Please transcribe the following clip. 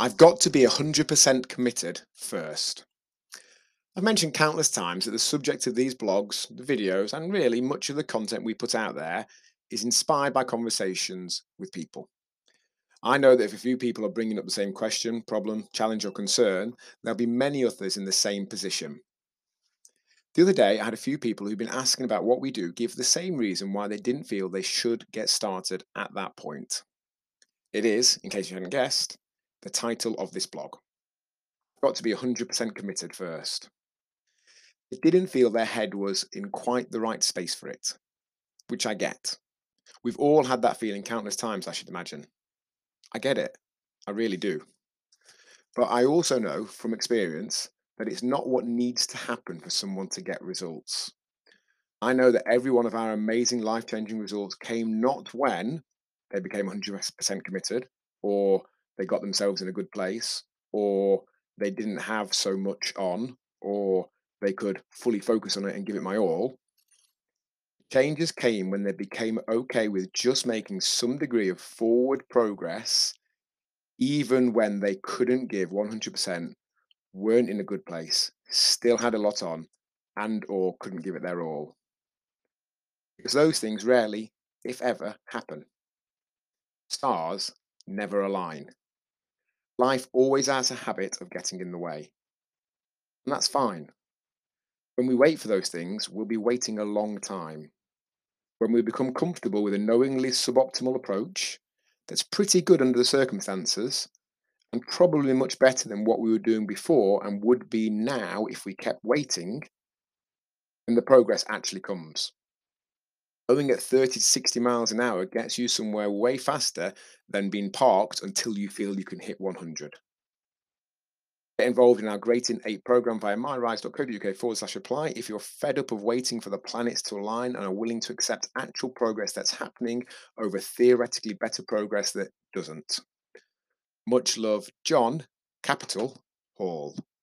I've got to be 100% committed first. I've mentioned countless times that the subject of these blogs, the videos, and really much of the content we put out there is inspired by conversations with people. I know that if a few people are bringing up the same question, problem, challenge, or concern, there'll be many others in the same position. The other day, I had a few people who've been asking about what we do give the same reason why they didn't feel they should get started at that point. It is, in case you hadn't guessed, the title of this blog. Got to be 100% committed first. They didn't feel their head was in quite the right space for it, which I get. We've all had that feeling countless times, I should imagine. I get it. I really do. But I also know from experience that it's not what needs to happen for someone to get results. I know that every one of our amazing life changing results came not when they became 100% committed or they got themselves in a good place or they didn't have so much on or they could fully focus on it and give it my all. Changes came when they became okay with just making some degree of forward progress, even when they couldn't give 100%, weren't in a good place, still had a lot on, and or couldn't give it their all. Because those things rarely, if ever, happen. Stars never align. Life always has a habit of getting in the way. And that's fine. When we wait for those things, we'll be waiting a long time. When we become comfortable with a knowingly suboptimal approach that's pretty good under the circumstances and probably much better than what we were doing before and would be now if we kept waiting, then the progress actually comes. Going at 30 to 60 miles an hour gets you somewhere way faster than being parked until you feel you can hit 100. Get involved in our Great in 8 program via myrise.co.uk forward slash apply if you're fed up of waiting for the planets to align and are willing to accept actual progress that's happening over theoretically better progress that doesn't. Much love, John, capital Hall.